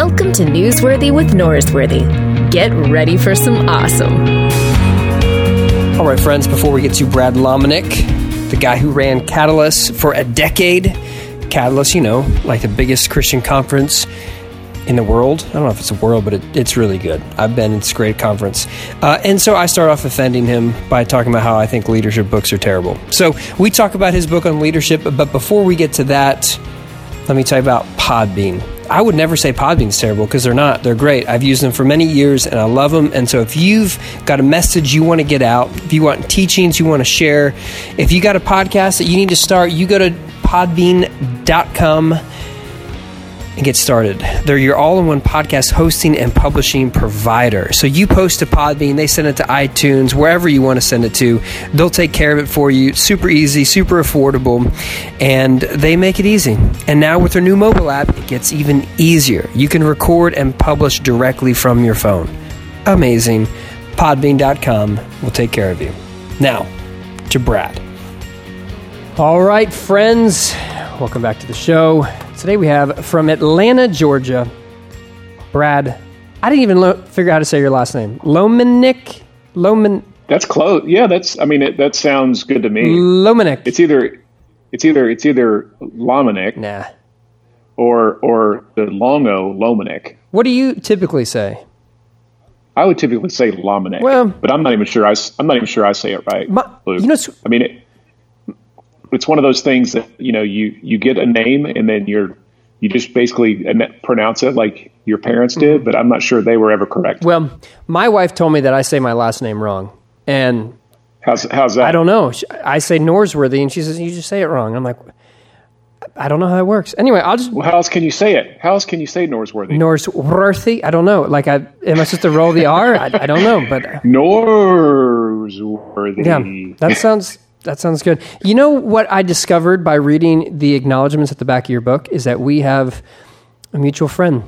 Welcome to Newsworthy with Norsworthy. Get ready for some awesome. All right, friends, before we get to Brad Lomenick, the guy who ran Catalyst for a decade, Catalyst, you know, like the biggest Christian conference in the world. I don't know if it's a world, but it, it's really good. I've been, it's a great conference. Uh, and so I start off offending him by talking about how I think leadership books are terrible. So we talk about his book on leadership, but before we get to that, let me tell you about Podbean. I would never say Podbean's terrible because they're not. They're great. I've used them for many years and I love them. And so if you've got a message you want to get out, if you want teachings you want to share, if you got a podcast that you need to start, you go to podbean.com and get started. They're your all in one podcast hosting and publishing provider. So you post to Podbean, they send it to iTunes, wherever you want to send it to. They'll take care of it for you. Super easy, super affordable, and they make it easy. And now with their new mobile app, it gets even easier. You can record and publish directly from your phone. Amazing. Podbean.com will take care of you. Now, to Brad. All right, friends, welcome back to the show. Today we have from Atlanta, Georgia, Brad. I didn't even lo- figure out how to say your last name. Lomenick? Loman. That's close. Yeah, that's. I mean, it, that sounds good to me. Lomenick. It's either, it's either, it's either Lomenick Nah. or or the Longo Lomenick. What do you typically say? I would typically say Lomenick, Well- but I'm not even sure. I, I'm not even sure I say it right. My- you know, I mean, it, it's one of those things that you know you you get a name and then you're you just basically pronounce it like your parents Mm-hmm. did, but I'm not sure they were ever correct. Well, my wife told me that I say my last name wrong. And How's how's that? I don't know. I say Norsworthy, and she says, You just say it wrong. I'm like, I don't know how that works. Anyway, I'll just. Well, how else can you say it? How else can you say Norsworthy? Norsworthy? I don't know. Like, I am I supposed to roll the R? I, I don't know. But Norsworthy. Yeah, that sounds that sounds good. You know what I discovered by reading the acknowledgments at the back of your book is that we have a mutual friend,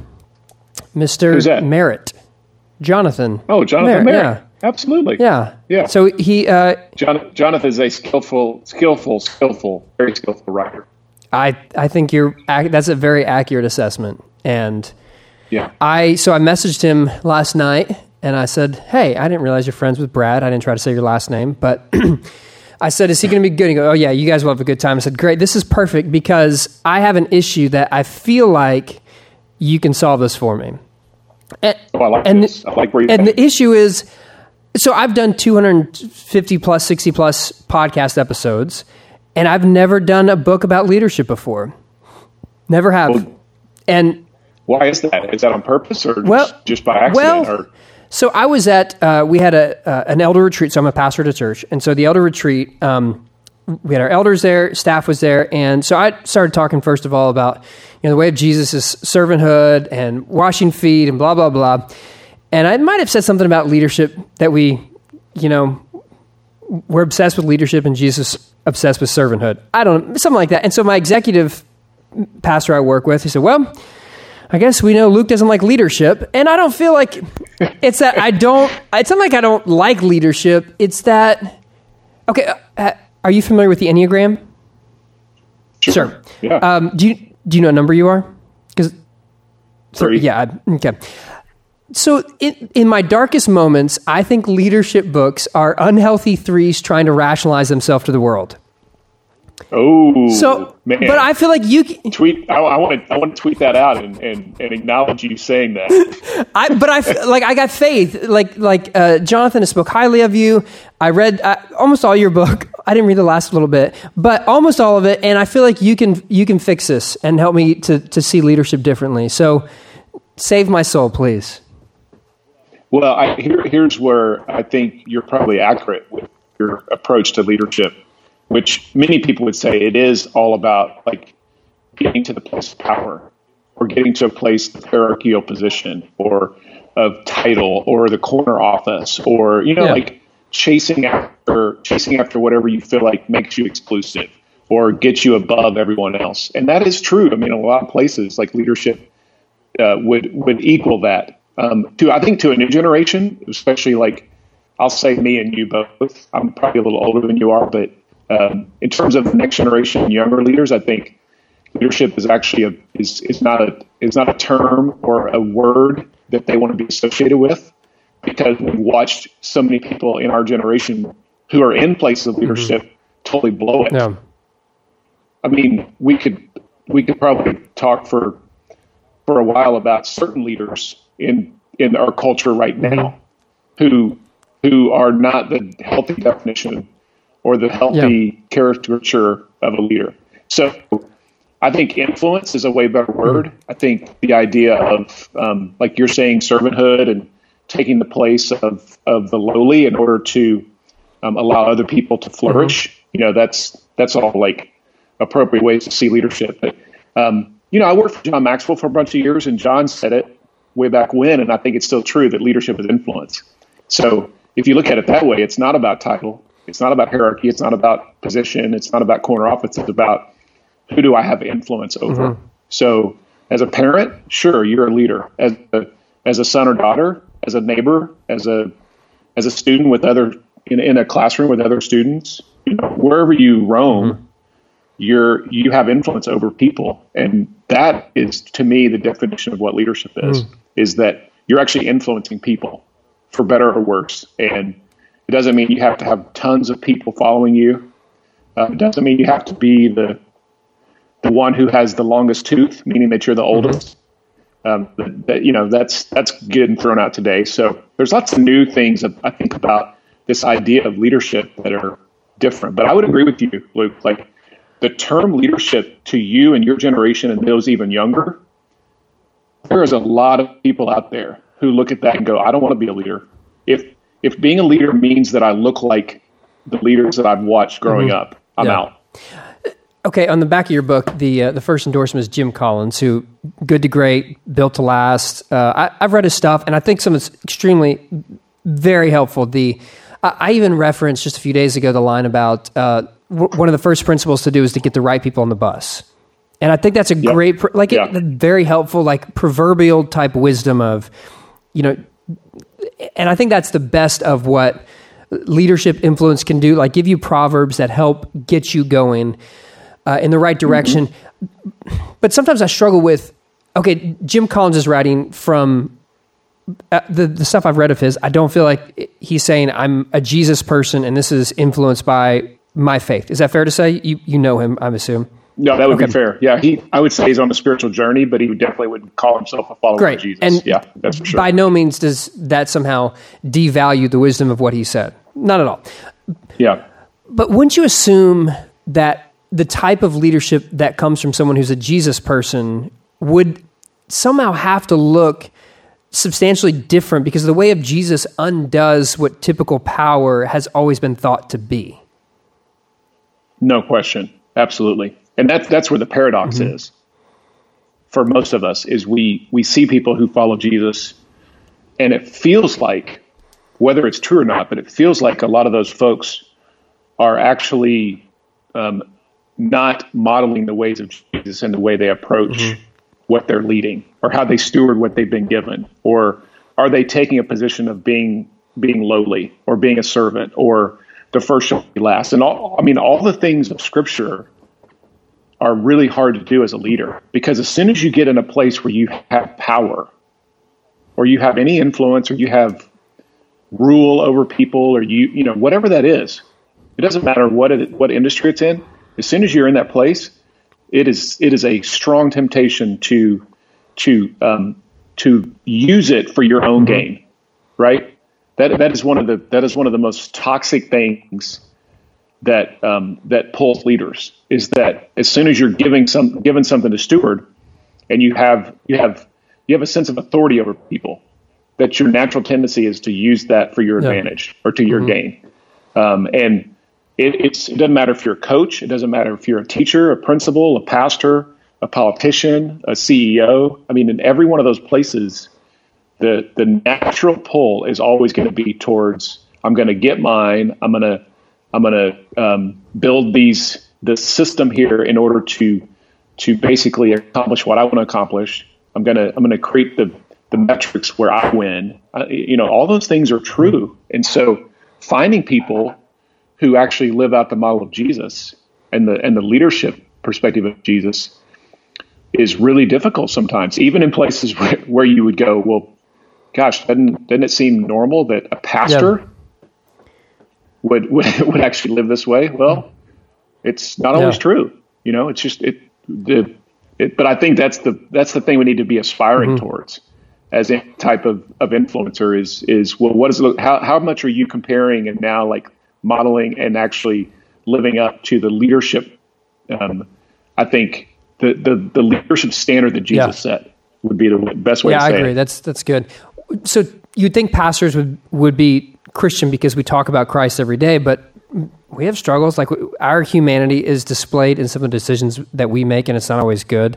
that? Merritt, Jonathan. Oh, Jonathan Merritt, Merritt. Absolutely. Yeah, Yeah. So he, uh, Jon- Jonathan is a skillful, skillful, skillful, very skillful writer. I I think you're that's a very accurate assessment. And Yeah. I so I messaged him last night and I said, "Hey, I didn't realize you're friends with Brad. I didn't try to say your last name, but." I said, "Is he going to be good?" He goes, "Oh yeah, you guys will have a good time." I said, "Great, this is perfect because I have an issue that I feel like you can solve this for me." And, Oh, I like and this. I like where and the issue is, so I've done 250 plus, 60 plus podcast episodes, and I've never done a book about leadership before. Never have. Well, and Why is that? Is that on purpose or Well- just, just by accident? well, or So I was at uh, we had a uh, an elder retreat. So I'm a pastor at a church, and so the elder retreat, um, we had our elders there, staff was there, and so I started talking first of all about you know the way of Jesus is servanthood and washing feet and blah blah blah, and I might have said something about leadership that we, you know, we're obsessed with leadership and Jesus obsessed with servanthood. I don't know, something like that. And so my executive pastor I work with, he said, well. I guess we know Luke doesn't like leadership, and I don't feel like it's that I don't. It's not like I don't like leadership. It's that. Okay, uh, are you familiar with the Enneagram? Sure. Yeah. Um, do you do you know what number you are? Because Three. yeah, I- okay. So in in my darkest moments, I think leadership books are unhealthy threes trying to rationalize themselves to the world. Oh, So, man. but I feel like you. can- tweet. I, want to. I want to tweet that out and, and, and acknowledge you saying that. I, but I like I got faith. Like like uh, Jonathan has spoke highly of you. I read uh, almost all your book. I didn't read the last little bit, but almost all of it. And I feel like you can you can fix this and help me to to see leadership differently. So save my soul, please. Well, I, here, here's where I think you're probably accurate with your approach to leadership, which many people would say it is all about like getting to the place of power or getting to a place of hierarchical position or of title or the corner office or, you know, Yeah. like chasing after chasing after whatever you feel like makes you exclusive or gets you above everyone else. And that is true. I mean, a lot of places like leadership uh, would would equal that. Um, to I think to a new generation, especially like I'll say me and you both. I'm probably a little older than you are, but um, in terms of next generation, younger leaders, I think leadership is actually a is is not a is not a term or a word that they want to be associated with because we've watched so many people in our generation who are in places of leadership mm-hmm. totally blow it. Yeah. I mean, we could we could probably talk for for a while about certain leaders in in our culture right now who who are not the healthy definition or the healthy yeah. caricature of a leader. So I think influence is a way better word. I think the idea of um, like you're saying servanthood and taking the place of of the lowly in order to um, allow other people to flourish. Mm-hmm. You know, that's that's all like appropriate ways to see leadership. But um, you know, I worked for John Maxwell for a bunch of years, and John said it way back when, and I think it's still true that leadership is influence. So if you look at it that way, it's not about title, it's not about hierarchy, it's not about position, it's not about corner office. It's about who do I have influence over. Mm-hmm. So as a parent, sure, you're a leader. As a, as a son or daughter, as a neighbor, as a as a student with other in, in a classroom with other students, you know, wherever you roam, mm-hmm. you're you have influence over people, and that is to me the definition of what leadership is: mm. is that you're actually influencing people for better or worse, and it doesn't mean you have to have tons of people following you. Uh, it doesn't mean you have to be the the one who has the longest tooth, meaning that you're the mm-hmm. oldest. Um, that, that, you know that's that's getting thrown out today. So there's lots of new things I think about this idea of leadership that are different. But I would agree with you, Luke. Like the term leadership to you and your generation and those even younger, there is a lot of people out there who look at that and go, I don't want to be a leader. If if being a leader means that I look like the leaders that I've watched growing mm-hmm. up, I'm yeah. out. Okay, on the back of your book, the uh, the first endorsement is Jim Collins, who good to great, built to last. Uh, I, have read his stuff, and I think some is extremely very helpful. The I even referenced just a few days ago the line about uh, w- one of the first principles to do is to get the right people on the bus. And I think that's a yep. great, like, yeah. it, very helpful, like proverbial type wisdom of, you know, and I think that's the best of what leadership influence can do. Like, give you proverbs that help get you going uh, in the right direction. Mm-hmm. But sometimes I struggle with, okay, Jim Collins is writing from uh, the the stuff I've read of his, I don't feel like he's saying I'm a Jesus person and this is influenced by my faith. Is that fair to say? You you know him, I'm assuming. No, that would okay. be fair. Yeah, he. I would say he's on a spiritual journey, but he definitely would call himself a follower Great. of Jesus. And yeah, that's for sure. By no means does that somehow devalue the wisdom of what he said. Not at all. Yeah. But wouldn't you assume that the type of leadership that comes from someone who's a Jesus person would somehow have to look substantially different because the way of Jesus undoes what typical power has always been thought to be. No question. Absolutely. And that's that's where the paradox mm-hmm. is for most of us is we we see people who follow Jesus and it feels like whether it's true or not, but it feels like a lot of those folks are actually um, not modeling the ways of Jesus and the way they approach mm-hmm what they're leading or how they steward what they've been given or are they taking a position of being being lowly or being a servant or the first shall be last and all i mean all the things of scripture are really hard to do as a leader because as soon as you get in a place where you have power or you have any influence or you have rule over people or you you know whatever that is it doesn't matter what it, what industry it's in as soon as you're in that place it is it is a strong temptation to to um, to use it for your own mm-hmm. gain, right? That that is one of the that is one of the most toxic things that um, that pulls leaders is that as soon as you're giving some given something to steward, and you have you have you have a sense of authority over people, that your natural tendency is to use that for your yeah. advantage or to your mm-hmm. gain, um, and it, it doesn't matter if you're a coach. It doesn't matter if you're a teacher, a principal, a pastor, a politician, a CEO. I mean, in every one of those places, the the natural pull is always going to be towards I'm going to get mine. I'm going to I'm going to um, build these the system here in order to to basically accomplish what I want to accomplish. I'm going to I'm going to create the the metrics where I win. You know, all those things are true, and so finding people who actually live out the model of Jesus and the and the leadership perspective of Jesus is really difficult sometimes, even in places where, where you would go, well, gosh, doesn't, doesn't it seem normal that a pastor yeah. Would, would, would actually live this way? Well, it's not always yeah. true. You know, it's just, it, the, it, but I think that's the, that's the thing we need to be aspiring mm-hmm. towards as a type of, of influencer is, is, well, what is, how, how much are you comparing and now like modeling and actually living up to the leadership, um, I think the, the, the leadership standard that Jesus yeah. set would be the best way yeah, to say I agree. It. That's, that's good. So you'd think pastors would, would be Christian because we talk about Christ every day, but we have struggles. Like our humanity is displayed in some of the decisions that we make, and it's not always good.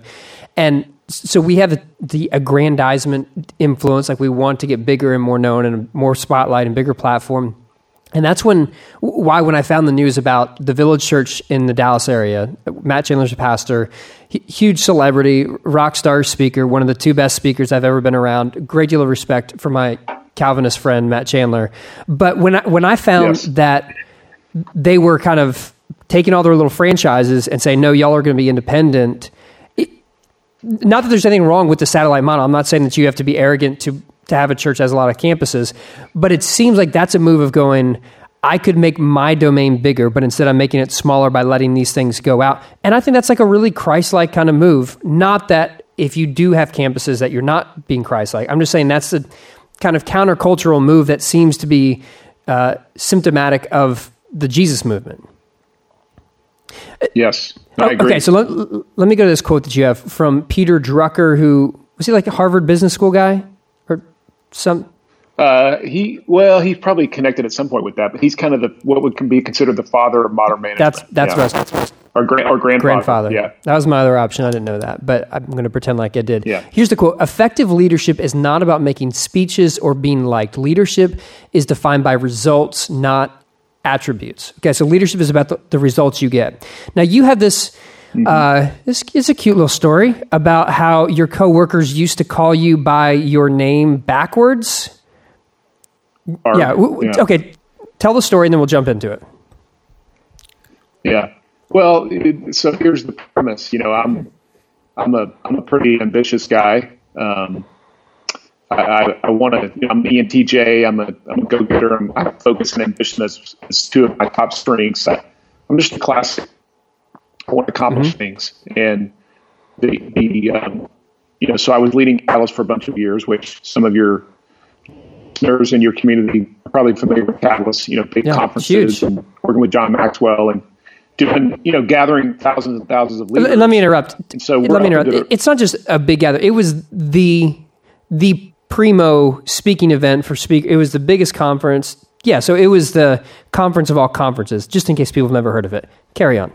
And so we have the, aggrandizement influence, like we want to get bigger and more known and more spotlight and bigger platform. And that's when, why when I found the news about the Village Church in the Dallas area, Matt Chandler's a pastor, huge celebrity, rock star speaker, one of the two best speakers I've ever been around. Great deal of respect for my Calvinist friend Matt Chandler. But when I, when I found yes. that they were kind of taking all their little franchises and saying, no, y'all are going to be independent. It, not that there's anything wrong with the satellite model. I'm not saying that you have to be arrogant to to have a church that has a lot of campuses. But it seems like that's a move of going, I could make my domain bigger, but instead I'm making it smaller by letting these things go out. And I think that's like a really Christ like kind of move. Not that if you do have campuses that you're not being Christ like. I'm just saying that's the kind of countercultural move that seems to be uh, symptomatic of the Jesus movement. Yes. I agree. Okay, so let, let me go to this quote that you have from Peter Drucker, who was he like a Harvard Business School guy? Or some uh, he well, he's probably connected at some point with that, but he's kind of the what would be considered the father of modern management. That's that's yeah. what I was, or, grand, or grandfather. Grandfather. Yeah, that was my other option. I didn't know that, but I'm going to pretend like I did. Yeah. Here's the quote: "Effective leadership is not about making speeches or being liked. Leadership is defined by results, not attributes." Okay, so leadership is about the, the results you get. Now you have this. Mm-hmm. Uh, this is a cute little story about how your coworkers used to call you by your name backwards. Or, yeah, w- yeah. Okay. Tell the story and then we'll jump into it. Yeah. Well, so here's the premise. You know, I'm I'm a I'm a pretty ambitious guy. Um, I, I, I want to. You know, I'm ENTJ. I'm a I'm a go getter. I'm, I focus and ambition as, as two of my top strengths. I, I'm just a classic I want to accomplish mm-hmm. things. And the, the um, you know, so I was leading Catalyst for a bunch of years, which some of your listeners in your community are probably familiar with Catalyst, you know, big yeah, conferences huge. and working with John Maxwell and doing, you know, gathering thousands and thousands of leaders. Let me interrupt. And so let me interrupt. It's not just a big gathering. It was the, the primo speaking event for speak. It was the biggest conference. Yeah. So it was the conference of all conferences, just in case people have never heard of it. Carry on.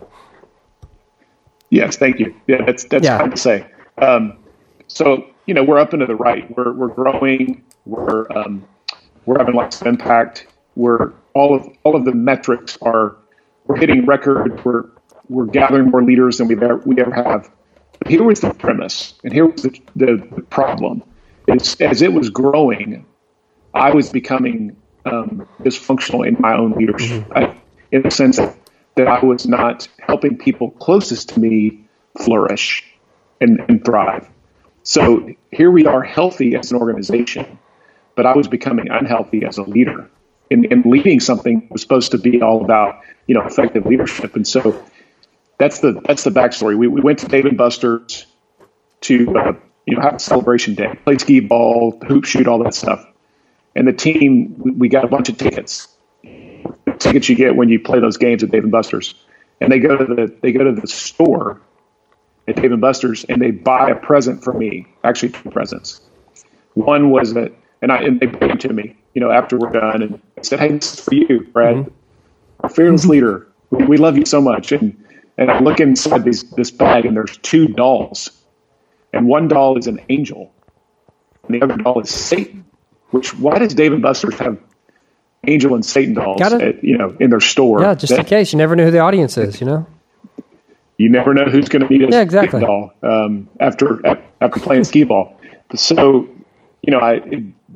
Yes, thank you. Yeah, that's that's yeah. hard to say. Um, so you know, we're up into the right. We're we're growing. We're um, we're having lots of impact. We're all of all of the metrics are we're hitting record. We're we're gathering more leaders than we've ever we ever have. But here was the premise, and here was the, the, the problem. Is as it was growing, I was becoming um, dysfunctional in my own leadership. Mm-hmm. I, in the sense that that I was not helping people closest to me flourish and, and thrive. So here we are healthy as an organization, but I was becoming unhealthy as a leader. And, and leading something was supposed to be all about, you know, effective leadership. And so that's the that's the backstory. We, we went to Dave and Buster's to uh, you know have a celebration day, play skee ball, hoop shoot, all that stuff. And the team, we got a bunch of tickets tickets you get when you play those games at Dave and Buster's. And they go to the they go to the store at Dave and Buster's and they buy a present for me. Actually, two presents. One was that, and I and they bring it to me, you know, after we're done, and I said, "Hey, this is for you, Brad, mm-hmm. our fearless leader. We love you so much." And and I look inside this this bag, and there's two dolls, and one doll is an angel, and the other doll is Satan. Which why does Dave and Buster's have angel and Satan dolls, at, you know, in their store. Yeah, just that, in case. You never know who the audience is, you know? You never know who's going to need a yeah, exactly. doll um, after after playing skee ball. So, you know, I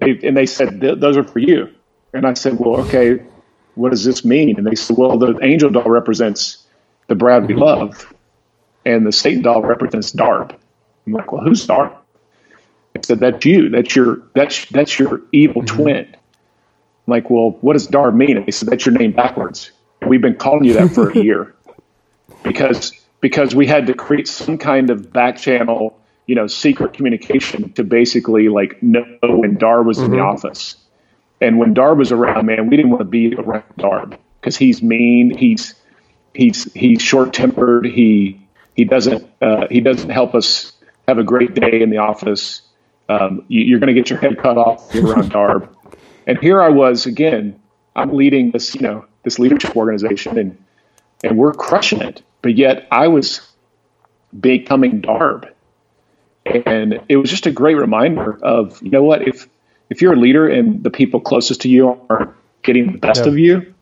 and they said those are for you, and I said, well, okay, what does this mean? And they said, well, the angel doll represents the Brad we love, and the Satan doll represents Darb. I'm like, well, who's Darb? I said, that's you. That's your that's that's your evil mm-hmm. twin. I'm like, well, what does Darb mean? And they said, that's your name backwards. We've been calling you that for a year because because we had to create some kind of back channel, you know, secret communication to basically like know when Darb was mm-hmm. in the mm-hmm. office. And when Darb was around, man, we didn't want to be around Darb because he's mean. He's he's he's short tempered. He he doesn't uh, he doesn't help us have a great day in the office. Um, you, are going to get your head cut off around Darb. And here I was again. I'm leading this, you know, this leadership organization, and and we're crushing it. But yet I was becoming Darb. And it was just a great reminder of, you know what, if if you're a leader and the people closest to you are getting the best yeah. of you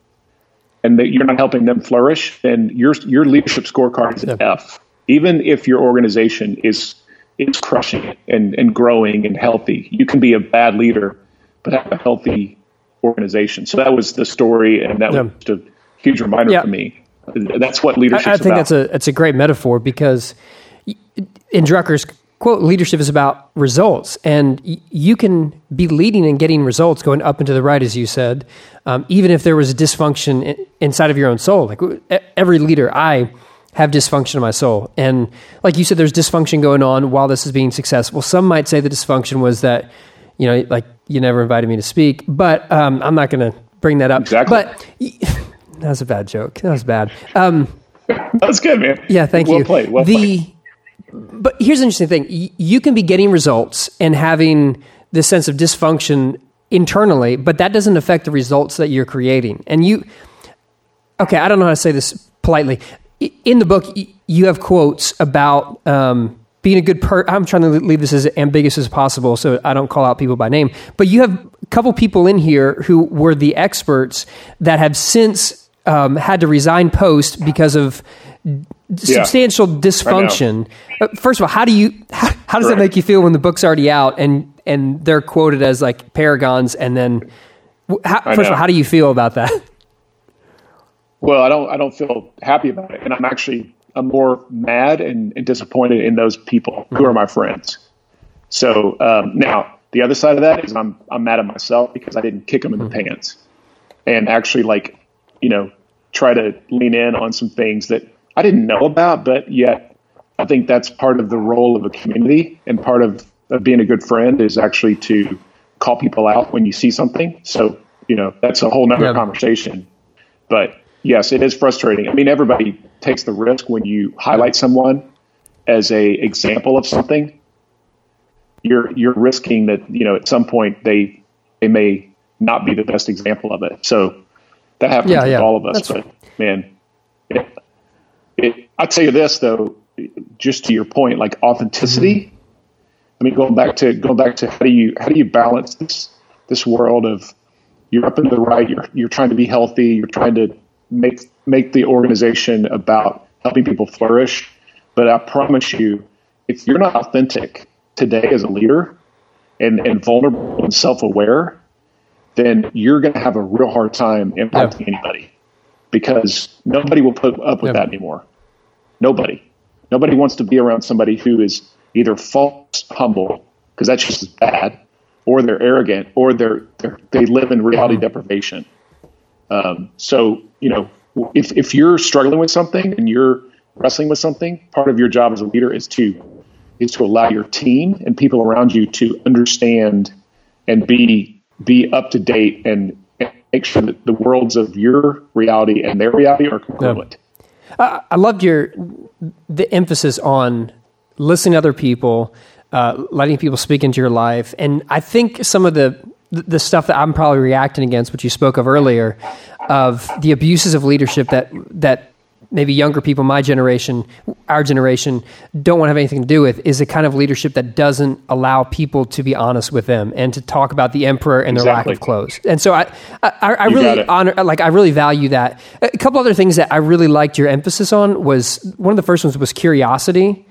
and that you're not helping them flourish, then your your leadership scorecard is an yeah. F. Even if your organization is is crushing it and, and growing and healthy. You can be a bad leader, but have a healthy organization. So that was the story, and that yeah. was just a huge reminder for me. That's what leadership. I, I think about. that's a that's a great metaphor because in Drucker's quote, leadership is about results, and you can be leading and getting results going up and to the right, as you said, um, even if there was a dysfunction inside of your own soul. Like every leader, I have dysfunction in my soul, and like you said, there's dysfunction going on while this is being successful. Some might say the dysfunction was that you know, like you never invited me to speak, but um, I'm not going to bring that up. Exactly. But that was a bad joke. That was bad. Um, that was good, man. Yeah, thank well you. Played. Well the, played. But here's an interesting thing: you can be getting results and having this sense of dysfunction internally, but that doesn't affect the results that you're creating. And you, okay, I don't know how to say this politely. In the book, you have quotes about um, being a good per I'm trying to leave this as ambiguous as possible so I don't call out people by name. But you have a couple people in here who were the experts that have since um, had to resign post because of substantial yeah, dysfunction. Uh, first of all, how do you how, how does right. that make you feel when the book's already out and and they're quoted as like paragons and then how, first of all, how do you feel about that? Well, I don't I don't feel happy about it, and I'm actually I'm more mad and, and disappointed in those people who are my friends. So um, now the other side of that is I'm I'm mad at myself because I didn't kick them in the mm-hmm. pants and actually like you know try to lean in on some things that I didn't know about, but yet I think that's part of the role of a community and part of, of being a good friend is actually to call people out when you see something. So you know that's a whole nother yeah. conversation. But yes, it is frustrating. I mean, everybody takes the risk when you highlight someone as a example of something. You're you're risking that you know at some point they they may not be the best example of it. So that happens yeah, with yeah. all of us. That's but man, it, I'll tell you this though, just to your point, like authenticity. Mm-hmm. I mean, going back to going back to how do you how do you balance this this world of you're up and to the right, you're you're trying to be healthy, you're trying to make make the organization about helping people flourish. But I promise you, if you're not authentic today as a leader and, and vulnerable and self aware, then you're going to have a real hard time impacting anybody because nobody will put up with that anymore. Nobody. Nobody wants to be around somebody who is either false humble, because that's just bad, or they're arrogant, or they're, they're they live in reality deprivation. Um, so you know, if if you're struggling with something and you're wrestling with something, part of your job as a leader is to is to allow your team and people around you to understand and be be up to date and, make sure that the worlds of your reality and their reality are congruent. I loved your the emphasis on listening to other people, uh, letting people speak into your life, and I think some of the the stuff that I'm probably reacting against, which you spoke of earlier, of the abuses of leadership that that maybe younger people, my generation, our generation, don't want to have anything to do with, is a kind of leadership that doesn't allow people to be honest with them and to talk about the emperor and exactly. their lack of clothes. And so I, I, I really honor, like I really value that. A couple other things that I really liked your emphasis on was one of the first ones was curiosity.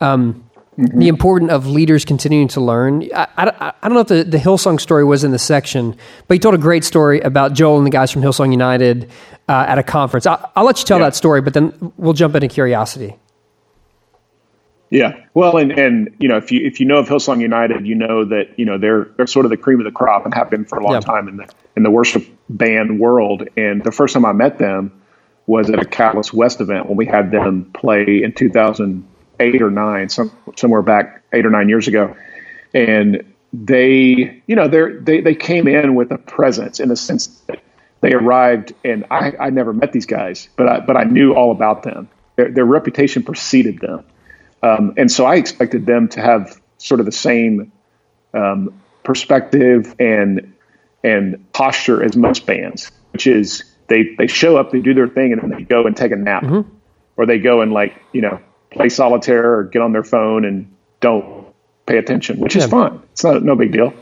Um, mm-hmm. the importance of leaders continuing to learn. I, I, I, don't know if the, the Hillsong story was in the section, but he told a great story about Joel and the guys from Hillsong United uh, at a conference. I, will let you tell yeah. that story, but then we'll jump into curiosity. Yeah, well, and and you know if you if you know of Hillsong United, you know that you know they're they're sort of the cream of the crop and have been for a long time in the in the worship band world. And the first time I met them was at a Catalyst West event when we had them play in 2008 or nine, some, somewhere back eight or nine years ago. And they, you know, they they came in with a presence in the sense that they arrived, and I, I never met these guys, but I, but I knew all about them. Their, their reputation preceded them, um, and so I expected them to have sort of the same um, perspective and and posture as most bands, which is they they show up, they do their thing, and then they go and take a nap, mm-hmm. or they go and like you know play solitaire or get on their phone and don't pay attention, which is fine. It's not no big deal.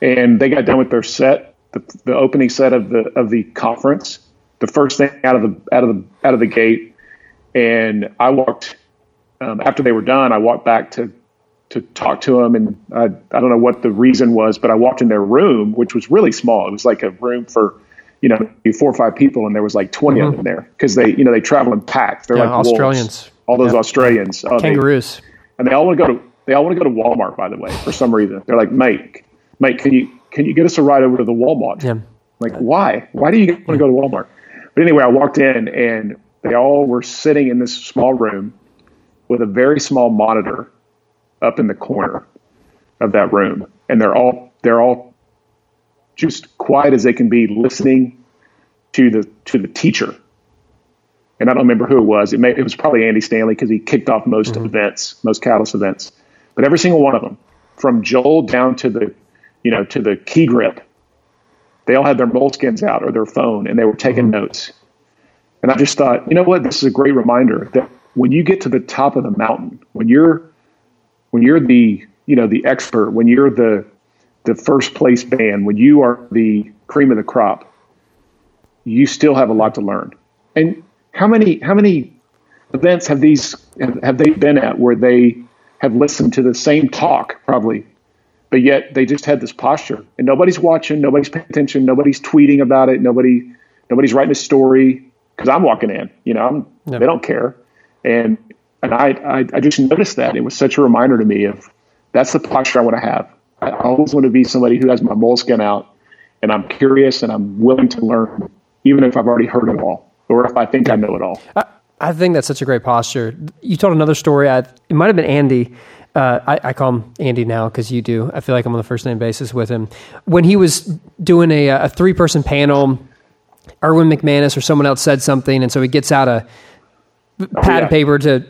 And they got done with their set, the, the opening set of the of the conference, the first thing out of the out of the out of the gate, and I walked um, after they were done. I walked back to to talk to them, and I, I don't know what the reason was, but I walked in their room, which was really small. It was like a room for you know four or five people, and there was like 20 mm-hmm. of them there because they you know they travel in packs. They're yeah, like Australians, wolves. All those yeah. Australians, oh, kangaroos, they, and they all want to go to they all want to go to Walmart, by the way, for some reason. They're like, mate, mate, can you can you get us a ride over to the Walmart? Yeah. like, why? Why do you want to go to Walmart? But anyway, I walked in and they all were sitting in this small room with a very small monitor up in the corner of that room, and they're all they're all just quiet as they can be, listening to the to the teacher. And I don't remember who it was. It, may, it was probably Andy Stanley because he kicked off most mm-hmm. events, most Catalyst events. But every single one of them, from Joel down to the, you know, to the key grip, they all had their moleskins out or their phone and they were taking mm-hmm. notes. And I just thought, you know what, this is a great reminder that when you get to the top of the mountain, when you're when you're the you know the expert, when you're the the first place band, when you are the cream of the crop, you still have a lot to learn. And how many how many events have these have they been at where they have listened to the same talk probably, but yet they just had this posture and nobody's watching, nobody's paying attention, nobody's tweeting about it, nobody, nobody's writing a story because I'm walking in, you know, they don't care. And, and I, I, I just noticed that it was such a reminder to me of that's the posture I want to have. I always want to be somebody who has my moleskin out and I'm curious and I'm willing to learn, even if I've already heard it all or if I think I know it all. I think that's such a great posture. You told another story. I, it might have been Andy. Uh, I, I, call him Andy now because you do. I feel like I'm on the first name basis with him. When he was doing a, a three person panel, Erwin McManus or someone else said something, and so he gets out a pad oh, yeah. of paper to.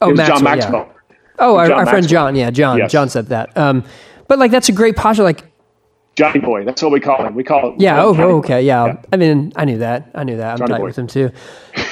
Oh, Maxwell, John Maxwell. Yeah. Oh, our, our friend John. Yeah, John. Yes. John said that. Um, but like that's a great posture. Like Johnny Boy. That's what we call him. We call it. Yeah. Oh, okay. Yeah. yeah. I mean, I knew that. I knew that. I'm tight with him too.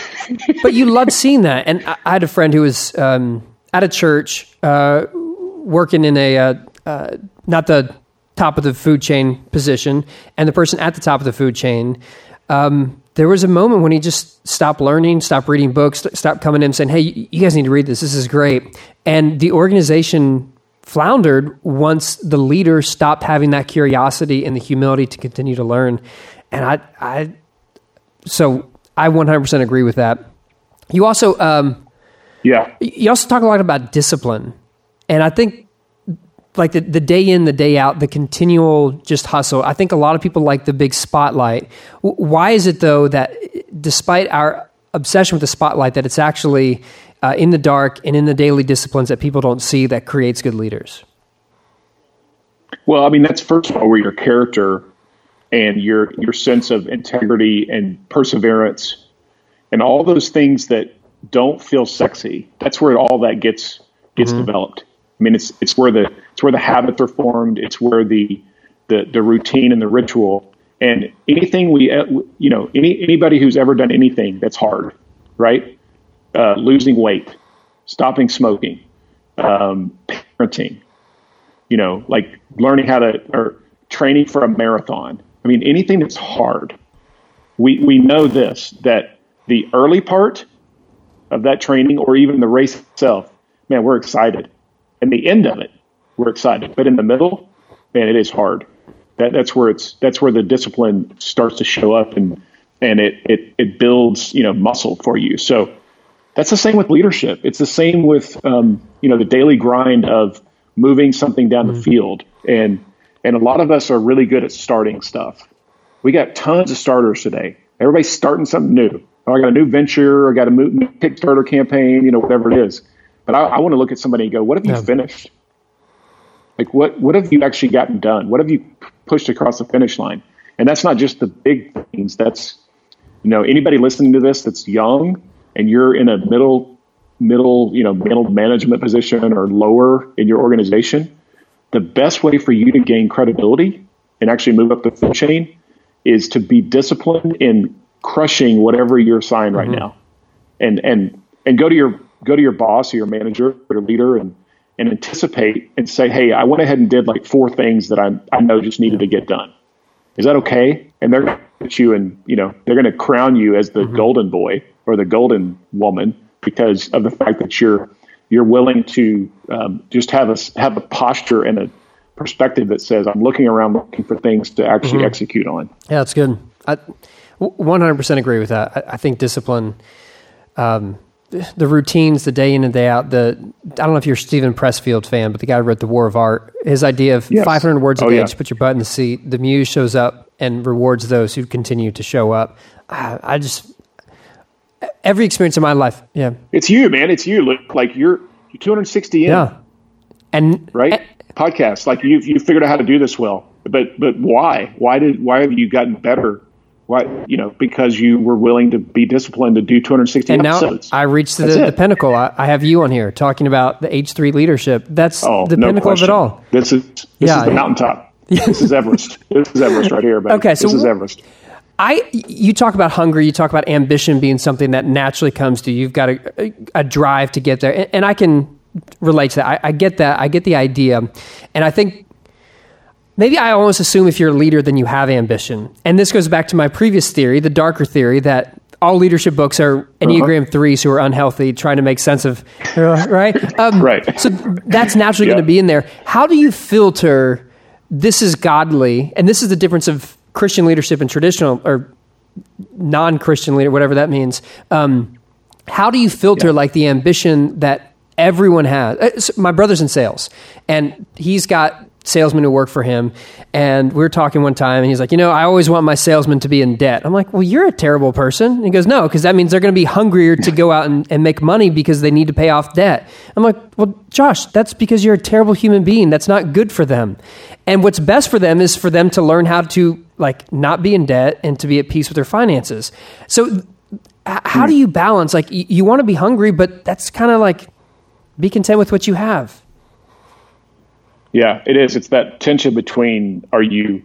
but you loved seeing that. And I, I had a friend who was um, at a church uh, working in a uh, uh, not the top of the food chain position, and the person at the top of the food chain. Um, there was a moment when he just stopped learning, stopped reading books, stopped coming in and saying, "Hey, you guys need to read this. This is great." And the organization floundered once the leader stopped having that curiosity and the humility to continue to learn. And I, I, so I 100% agree with that. You also, um, yeah, you also talk a lot about discipline, and I think like the, the day in, the day out, the continual just hustle. I think a lot of people like the big spotlight. Why is it though that despite our obsession with the spotlight, that it's actually uh, in the dark and in the daily disciplines that people don't see that creates good leaders? Well, I mean, that's first of all where your character and your your sense of integrity and perseverance and all those things that don't feel sexy. That's where all that gets gets mm-hmm. developed. I mean, it's it's where the it's where the habits are formed. It's where the the the routine and the ritual and anything we uh, you know any anybody who's ever done anything that's hard, right? Uh, losing weight, stopping smoking, um, parenting, you know, like learning how to, or training for a marathon. I mean, anything that's hard. We, we know this that the early part of that training or even the race itself, man, we're excited. And the end of it, we're excited. But in the middle, man, it is hard. That, that's where it's that's where the discipline starts to show up and and it, it it builds you know muscle for you. So That's the same with leadership. It's the same with um, you know the daily grind of moving something down mm-hmm. the field, and and a lot of us are really good at starting stuff. We got tons of starters today. Everybody's starting something new. Oh, I got a new venture. I got a new Kickstarter campaign. You know, whatever it is. But I, I want to look at somebody and go, "What have you yeah. finished? Like, what what have you actually gotten done? What have you pushed across the finish line?" And that's not just the big things. That's you know anybody listening to this that's young and you're in a middle middle you know middle management position or lower in your organization. The best way for you to gain credibility and actually move up the food chain is to be disciplined in crushing whatever you're assigned right mm-hmm. now, and and and go to your go to your boss or your manager or your leader and and anticipate and say, hey, I went ahead and did like four things that I I know just needed to get done. Is that okay? And they're going to put you and you know they're going to crown you as the mm-hmm. golden boy or the golden woman because of the fact that you're you're willing to um, just have a have a posture and a perspective that says I'm looking around looking for things to actually mm-hmm. execute on. Yeah, that's good. I 100% agree with that. I, I think discipline, um, the routines, the day in and day out. The I don't know if you're a Steven Pressfield fan, but the guy who wrote The War of Art. His idea of yes. 500 words a oh, day, yeah. just put your butt in the seat. The muse shows up and rewards those who continue to show up. I, I just every experience in my life. Yeah, it's you, man. It's you. Look like you're, you're 260 in. Yeah, and right and, podcast. Like you, you figured out how to do this well. But but why? Why did why have you gotten better? Why you know because you were willing to be disciplined to do 260 and episodes. now I reached the, the pinnacle. I, I, have you on here talking about the H3 leadership. That's oh, the no pinnacle question. of it all. This is this yeah, is the mountaintop. this is Everest. This is Everest right here. Buddy. Okay, so this is Everest. I you talk about hunger, you talk about ambition being something that naturally comes to you. You've got a, a drive to get there, and, and I can relate to that. I, I, get that. I get the idea, and I think maybe I almost assume if you're a leader, then you have ambition. And this goes back to my previous theory, the darker theory that all leadership books are Enneagram uh-huh. threes who are unhealthy, trying to make sense of right. Um, right. So that's naturally yeah. going to be in there. How do you filter? This is godly, and this is the difference of Christian leadership and traditional or non-Christian leader, whatever that means. Um, how do you filter yeah. like the ambition that everyone has? Uh, my brother's in sales, and he's got salesmen who work for him. And we were talking one time, and he's like, You know, I always want my salesman to be in debt. I'm like, Well, you're a terrible person. And he goes, No, because that means they're going to be hungrier to go out and, and make money because they need to pay off debt. I'm like, Well, Josh, that's because you're a terrible human being. That's not good for them. And what's best for them is for them to learn how to like not be in debt and to be at peace with their finances. So, how do you balance? Like, you, you want to be hungry, but that's kind of like be content with what you have. Yeah, it is. It's that tension between are you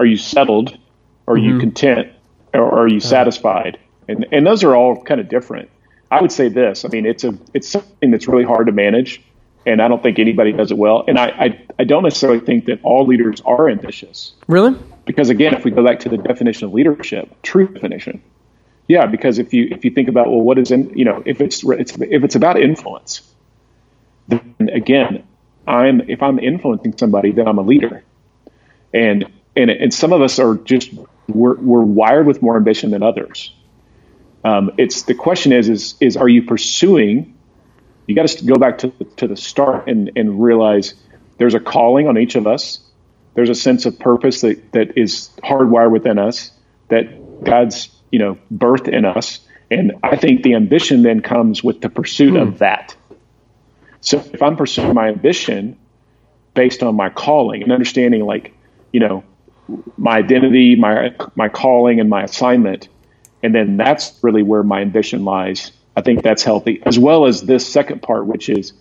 are you settled, are mm-hmm. you content, or are you satisfied? And and those are all kind of different. I would say this. I mean, it's a it's something that's really hard to manage, and I don't think anybody does it well. And I I, I don't necessarily think that all leaders are ambitious. Really? Because again, if we go back to the definition of leadership, true definition, yeah. Because if you if you think about well, what is in you know if it's, it's if it's about influence, then again, I'm if I'm influencing somebody, then I'm a leader. And and and some of us are just we're we're wired with more ambition than others. Um, it's the question is is is are you pursuing? You got to go back to to the start and and realize there's a calling on each of us. There's a sense of purpose that that is hardwired within us that God's you know birth in us. And I think the ambition then comes with the pursuit hmm. of that. So if I'm pursuing my ambition based on my calling and understanding, like, you know, my identity, my my calling, and my assignment, and then that's really where my ambition lies. I think that's healthy, as well as this second part, which is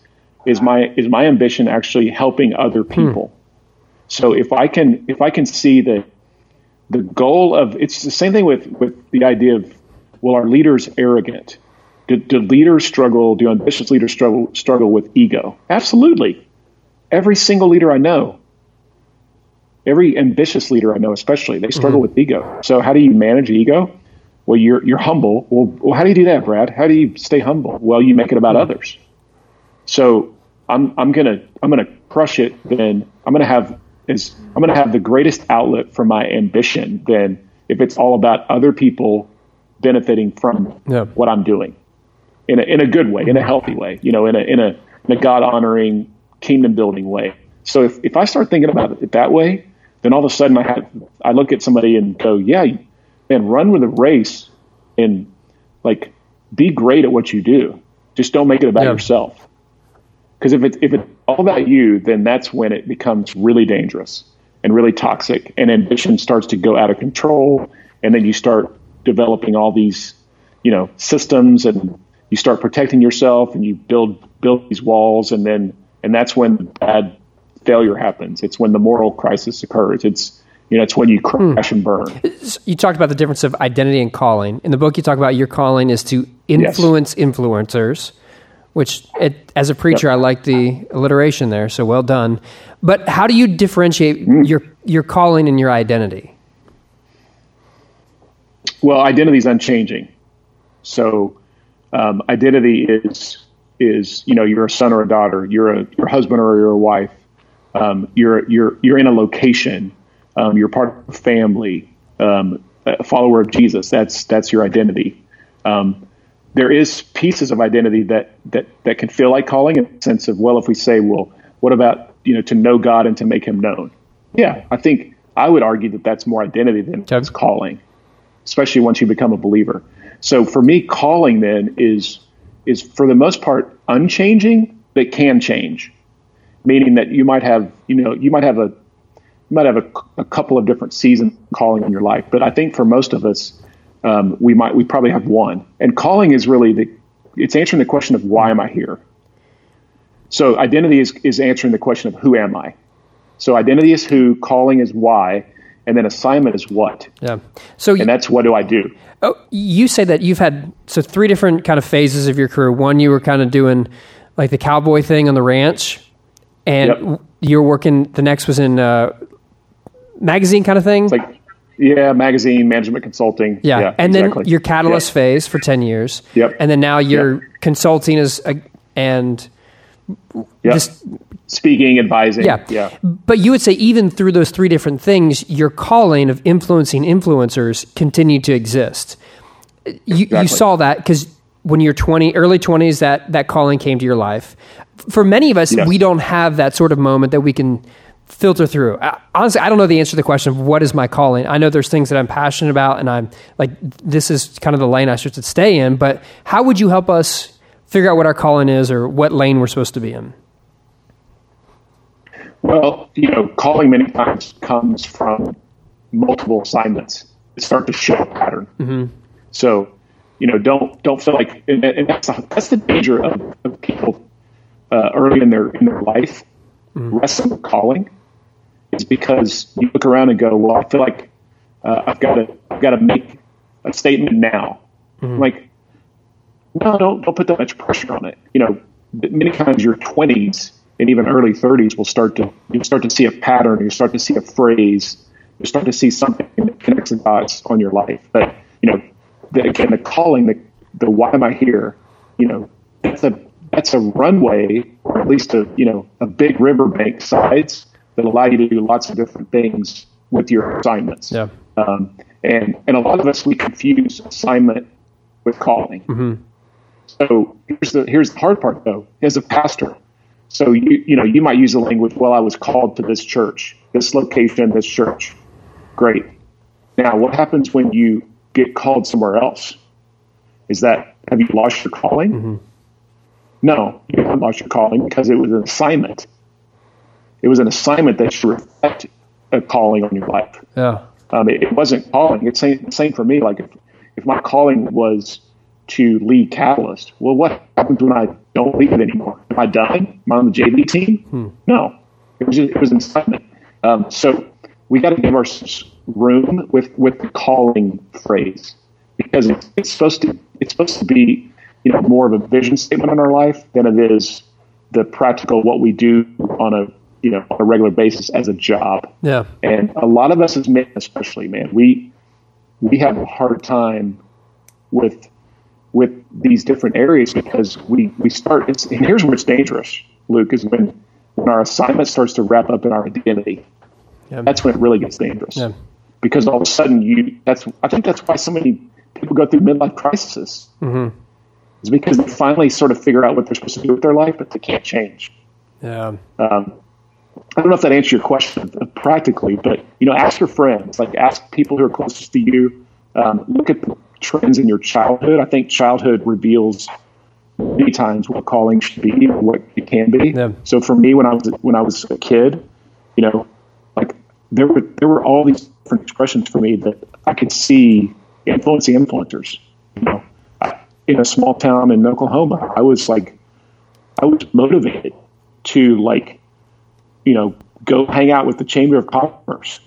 is my is my ambition actually helping other hmm. people. So if I can if I can see the the goal of it's the same thing with with the idea of well, our leaders arrogant do, do leaders struggle? Do ambitious leaders struggle struggle with ego? Absolutely. Every single leader I know, every ambitious leader I know, especially, they struggle mm-hmm. with ego. So how do you manage ego? Well, you're you're humble. Well, well, how do you do that, Brad? How do you stay humble? Well, you make it about mm-hmm. others. So I'm I'm gonna I'm gonna crush it. Then I'm gonna have is I'm gonna have the greatest outlet for my ambition. than if it's all about other people benefiting from yeah. what I'm doing. in a, in a good way, in a healthy way, you know, in a, in a, in a God honoring, kingdom building way. So if, if I start thinking about it that way, then all of a sudden I have, I look at somebody and go, yeah, man, run with a race and like be great at what you do. Just don't make it about yeah. yourself. Because if it's if it's all about you, then that's when it becomes really dangerous and really toxic, and ambition starts to go out of control, and then you start developing all these, you know, systems, and you start protecting yourself, and you build build these walls, and then and that's when bad failure happens. It's when the moral crisis occurs. It's you know, it's when you crash hmm. and burn. You talked about the difference of identity and calling. In the book, you talk about your calling is to influence yes. influencers, which, it, as a preacher, yep. I like the alliteration there. So well done. But how do you differentiate mm. your your calling and your identity? Well, identity is unchanging. So, um, identity is is you know you're a son or a daughter, you're a your husband or you're a wife, um, you're you're you're in a location um, you're part of a family, um, a follower of Jesus. That's that's your identity. Um, there is pieces of identity that that that can feel like calling in the sense of well, if we say, well, what about you know to know God and to make Him known? Yeah, I think I would argue that that's more identity than okay. it's calling, especially once you become a believer. So for me, calling then is is for the most part unchanging, but can change, meaning that you might have you know you might have a you might have a, a couple of different seasons calling in your life, but I think for most of us, um, we might we probably have one. And calling is really the it's answering the question of why am I here. So identity is is answering the question of who am I. So identity is who, calling is why, and then assignment is what. Yeah. So and that's what do I do? Oh, you say that you've had so three different kind of phases of your career. One, you were kind of doing like the cowboy thing on the ranch, and yep. you were working. The next was in uh, magazine kind of thing? It's like yeah, magazine management consulting. Yeah, yeah and exactly. then your catalyst phase for ten years. Yep. And then now you're yep. consulting as a, and yep. just speaking, advising. Yeah, yeah. But you would say even through those three different things, your calling of influencing influencers continued to exist. You, exactly. you saw that because when you're 20 early 20s that that calling came to your life for many of us yes. we don't have that sort of moment that we can filter through? Honestly, I don't know the answer to the question of what is my calling. I know there's things that I'm passionate about, and I'm like, this is kind of the lane I should stay in. But how would you help us figure out what our calling is or what lane we're supposed to be in? Well, you know, calling many times comes from multiple assignments. It start to show a pattern. Mm-hmm. So, you know, don't don't feel like, and, and that's that's the danger of, of people uh, early in their in their life mm-hmm. wrestling with calling is because you look around and go, well, I feel like uh, I've got to I've got to make a statement now. Mm-hmm. Like, no, don't don't put that much pressure on it. You know, many times your twenties and even early thirties will start to you start to see a pattern. You start to see a phrase. You start to see something that connects the dots on your life. But you know, the, again, the calling, the the why am I here? You know, that's a that's a runway or at least a you know a big riverbank sides that allow you to do lots of different things with your assignments. Yeah. Um, and and a lot of us we confuse assignment with calling. Mm-hmm. So here's the here's the hard part though. As a pastor, so you you know you might use the language. Well, I was called to this church, this location, this church. Great. Now, what happens when you get called somewhere else? Is that have you lost your calling? Mm-hmm. No, you haven't lost your calling because it was an assignment. It was an assignment that should reflect a calling on your life. Yeah. Um, it, it, wasn't calling. It's same, same for me. Like if, if my calling was to lead Catalyst, well, what happens when I don't lead it anymore? Am I done? Am I on the JV team? Hmm. No, it was just, it was an assignment. Um, so we got to give our room with with the calling phrase because it's, it's supposed to it's supposed to be you know more of a vision statement in our life than it is the practical what we do on a you know on a regular basis as a job. Yeah. And a lot of us as men, especially man, we we have a hard time with with these different areas because we we start. It's, and here's where it's dangerous, Luke, is when when our assignment starts to wrap up in our identity. Yeah. That's when it really gets dangerous. Yeah. Because all of a sudden you that's I think that's why so many people go through midlife crises. Mm-hmm is because they finally sort of figure out what they're supposed to do with their life, but they can't change. Yeah. Um, I don't know if that answers your question practically, but you know, ask your friends, like ask people who are closest to you. Um, look at the trends in your childhood. I think childhood reveals many times what calling should be or what it can be. Yeah. So for me, when I was when I was a kid, you know, like there were there were all these different expressions for me that I could see influencing influencers. You know, I, in a small town in Oklahoma, I was like, I was motivated to like, you know, go hang out with the Chamber of Commerce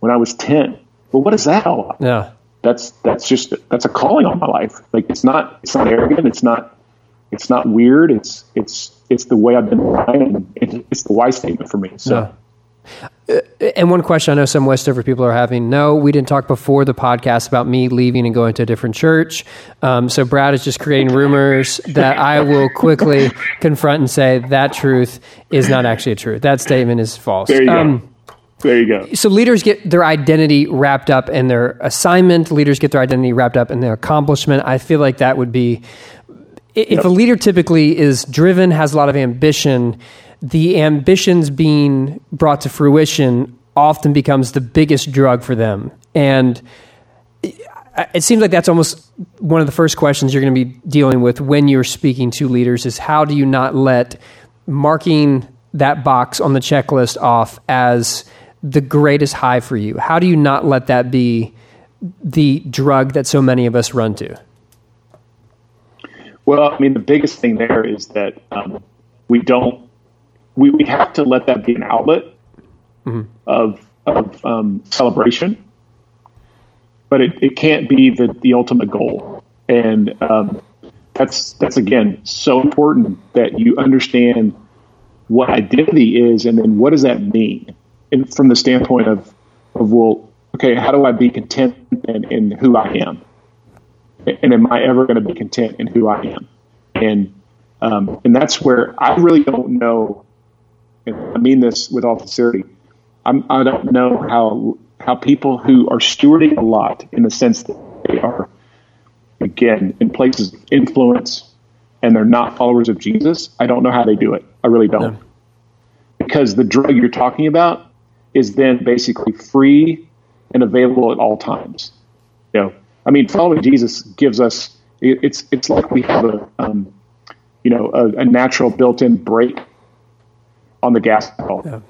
when I was ten. Well, what is that all about? Yeah. That's that's just that's a calling on my life. Like it's not it's not arrogant. It's not it's not weird. It's it's it's the way I've been living. It's the why statement for me. So. Yeah. And one question I know some Westover people are having no, we didn't talk before the podcast about me leaving and going to a different church. Um, so Brad is just creating rumors that I will quickly confront and say that truth is not actually a truth. That statement is false. There you Um, go. There you go. so leaders get their identity wrapped up in their assignment. Leaders get their identity wrapped up in their accomplishment. I feel like that would be if Yep. a leader typically is driven, has a lot of ambition, the ambitions being brought to fruition often becomes the biggest drug for them. And it seems like that's almost one of the first questions you're going to be dealing with when you're speaking to leaders is how do you not let marking that box on the checklist off as the greatest high for you? How do you not let that be the drug that so many of us run to? Well, I mean, the biggest thing there is that um, we don't. We, we have to let that be an outlet of of um, celebration, but it, it can't be the, the ultimate goal. And um, that's that's again so important that you understand what identity is, and then what does that mean, and from the standpoint of of well, okay, how do I be content in, in who I am? and am I ever going to be content in who I am? And um, and that's where I really don't know. And I mean this with all sincerity. I'm, I don't know how how people who are stewarding a lot in the sense that they are again in places of influence and they're not followers of Jesus. I don't know how they do it. I really don't. No. Because the drug you're talking about is then basically free and available at all times. You know, I mean, following Jesus gives us it, it's it's like we have a um, you know a, a natural built-in brake on the gas pedal Yeah.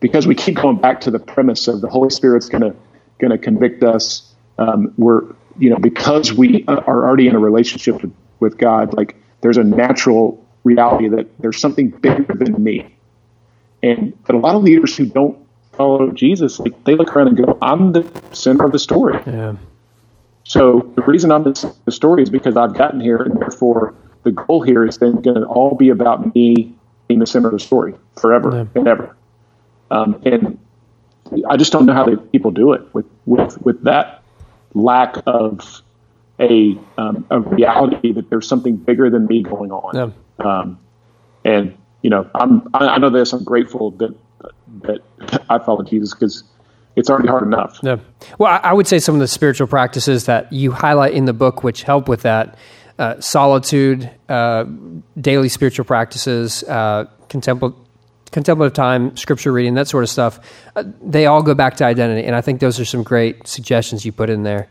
because we keep going back to the premise of the Holy Spirit's going to going to convict us. Um, we're you know because we are already in a relationship with, with God, like there's a natural reality that there's something bigger than me. And but a lot of leaders who don't follow Jesus, like, they look around and go, "I'm the center of the story." Yeah. So the reason I'm the, the story is because I've gotten here, and therefore the goal here is then going to all be about me being the center of the story forever Yeah. and ever. Um, and I just don't know how they, people do it with with with that lack of a um, a reality that there's something bigger than me going on. Yeah. Um, and you know, I'm I, I know this. I'm grateful that that I follow Jesus because it's already hard enough. Yeah. Well, I, I would say some of the spiritual practices that you highlight in the book, which help with that uh, solitude, uh, daily spiritual practices, uh, contempl- contemplative time, scripture reading, that sort of stuff, uh, they all go back to identity. And I think those are some great suggestions you put in there.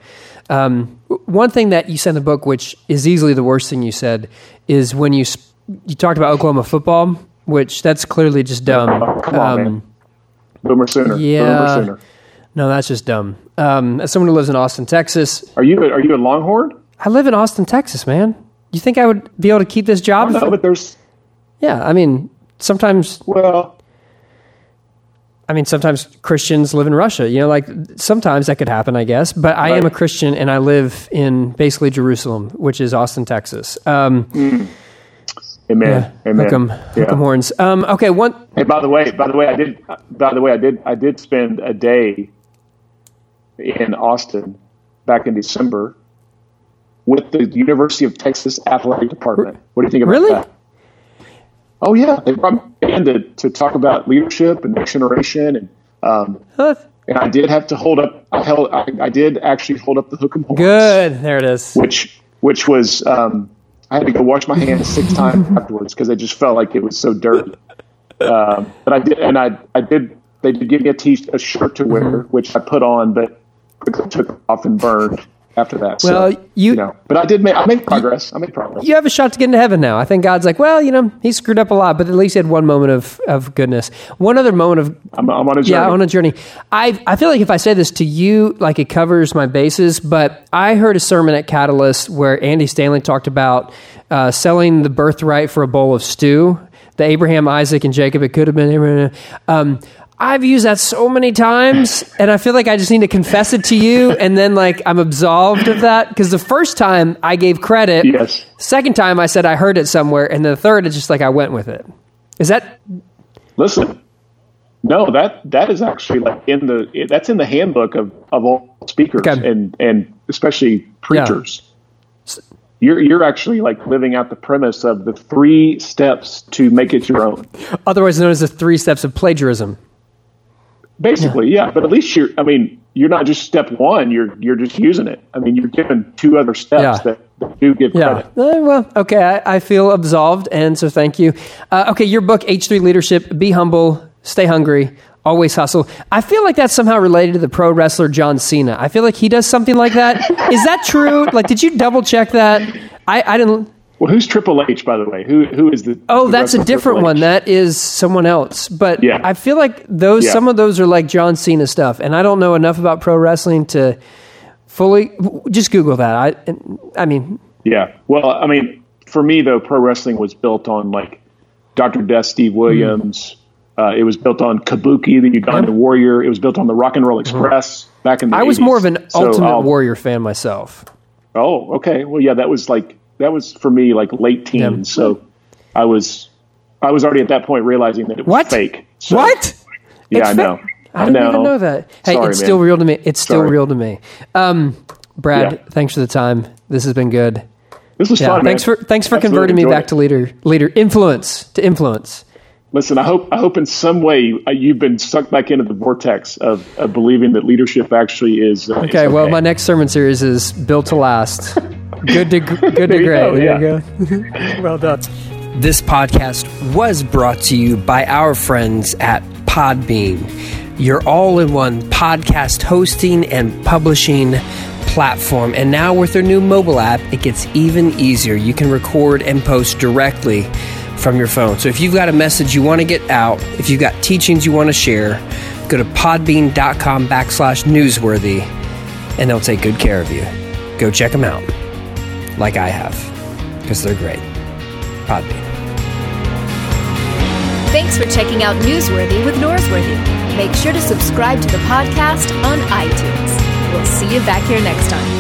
Um, one thing that you said in the book, which is easily the worst thing you said, is when you sp- you talked about Oklahoma football, which that's clearly just dumb. Oh, come on, Um, man. Boomer sooner. yeah. Boomer sooner. No, that's just dumb. Um, as someone who lives in Austin, Texas, Are you are you a Longhorn? I live in Austin, Texas, man. You think I would be able to keep this job? No, but there's yeah, I mean, sometimes, well, I mean, sometimes Christians live in Russia. You know, like sometimes that could happen, I guess. But I am a Christian, and I live in basically Jerusalem, which is Austin, Texas. Um, amen, amen. Yeah. hook 'em horns. Um, okay, one. Hey, by the way, by the way, I did. By the way, I did. I did spend a day in Austin back in December with the University of Texas athletic department. What do you think about it? Really? that? Oh yeah, they brought me in to, to talk about leadership and next generation, and um, Huh, and I did have to hold up. I held. I, I did actually hold up the hook 'em horns. Good. There it is. which which was um, I had to go wash my hands six times afterwards because I just felt like it was so dirty. Um, but I did, and I I did. They did give me a t a shirt to wear, mm-hmm. which I put on, but quickly took off and burned after that. Well, so, you, you, know, but I did make I made progress. I made progress. You have a shot to get into heaven now. I think God's like, well, you know, he screwed up a lot, but at least he had one moment of, of goodness. One other moment of I'm, I'm on a journey. Yeah, on a journey. I I feel like if I say this to you, like it covers my bases. But I heard a sermon at Catalyst where Andy Stanley talked about uh, selling the birthright for a bowl of stew. The Abraham, Isaac, and Jacob. It could have been Abraham. Um, I've used that so many times, and I feel like I just need to confess it to you, and then like I'm absolved of that. Because the first time I gave credit, yes. Second time I said I heard it somewhere, and the third it's just like I went with it. Is that? Listen, no that that is actually like in the that's in the handbook of of all speakers okay. and and especially preachers. Yeah. You're you're actually like living out the premise of the three steps to make it your own. Otherwise known as the three steps of plagiarism. Basically, yeah. yeah. But at least you're. I mean, you're not just step one. You're you're just using it. I mean, you're given two other steps yeah. that, that, do give yeah. credit. Uh, well, okay. I, I, feel absolved, and so thank you. Uh, okay, your book, H three Leadership. Be humble. Stay hungry. Always hustle. I feel like that's somehow related to the pro wrestler John Cena. I feel like he does something like that. Is that true? Like, did you double check that? I, I didn't. Well, who's Triple H, by the way? Who who is the? Oh, the that's a different one. That is someone else. But yeah. I feel like those yeah. some of those are like John Cena stuff, and I don't know enough about pro wrestling to fully. Just Google that. I I mean. Yeah. Well, I mean, for me though, pro wrestling was built on like Dr. Death, Steve Williams. Mm. Uh, it was built on Kabuki, the Ugandan Warrior. It was built on the Rock and Roll mm-hmm. Express mm. back in the. I 80s. was more of an so Ultimate Warrior fan myself. Oh, okay. Well, yeah, that was like that was for me like late teens. Yeah. So I was I was already at that point realizing that it was what? fake. So, what? Yeah, it's I know. I didn't know. even know that. Hey, Sorry, it's man. still real to me. It's still Sorry. real to me. Um, Brad, yeah. thanks for the time. This has been good. This was yeah, fun. Thanks man. for thanks for Absolutely converting me back it. to leader leader influence to influence. Listen, I hope I hope in some way uh, you've been sucked back into the vortex of, of believing that leadership actually is. Uh, okay, is okay, well, my next sermon series is built to last. Good to good to great. Go, yeah. go. well done. This podcast was brought to you by our friends at Podbean, your all-in-one podcast hosting and publishing platform. And now with their new mobile app, it gets even easier. You can record and post directly from your phone. So if you've got a message you want to get out, if you've got teachings you want to share, go to podbean.com backslash newsworthy and they'll take good care of you. Go check them out like I have, because they're great. Podbean. Thanks for checking out Newsworthy with Norsworthy. Make sure to subscribe to the podcast on iTunes. We'll see you back here next time.